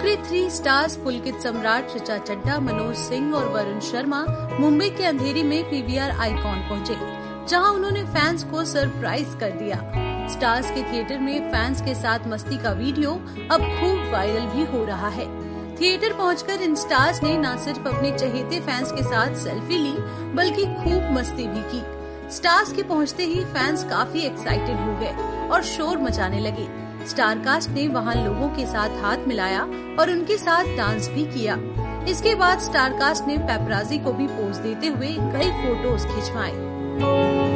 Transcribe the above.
पोखरी three stars Pulkit Samrat, Richa चड्डा मनोज सिंह और वरुण शर्मा मुंबई के अंधेरी में पीवीआर आइकॉन पहुँचे, जहाँ उन्होंने फैंस को सरप्राइज़ कर दिया। स्टार्स के थिएटर में फैंस के साथ मस्ती का वीडियो अब खूब वायरल भी हो रहा है। थिएटर पहुंचकर इन स्टार्स ने न सिर्फ़ अपने चहेते फैंस के साथ सेल्फी ली, बल्कि खूब मस्ती भी की। स्टार्स के पहुँचते ही फैंस काफ़ी एक्साइटेड हो गए और शोर मचाने लगे। स्टारकास्ट ने वहाँ लोगों के साथ हाथ मिलाया और उनके साथ डांस भी किया। इसके बाद स्टारकास्ट ने पेपराजी को भी पोज देते हुए कई फ़ोटोज़ खिंचवाए।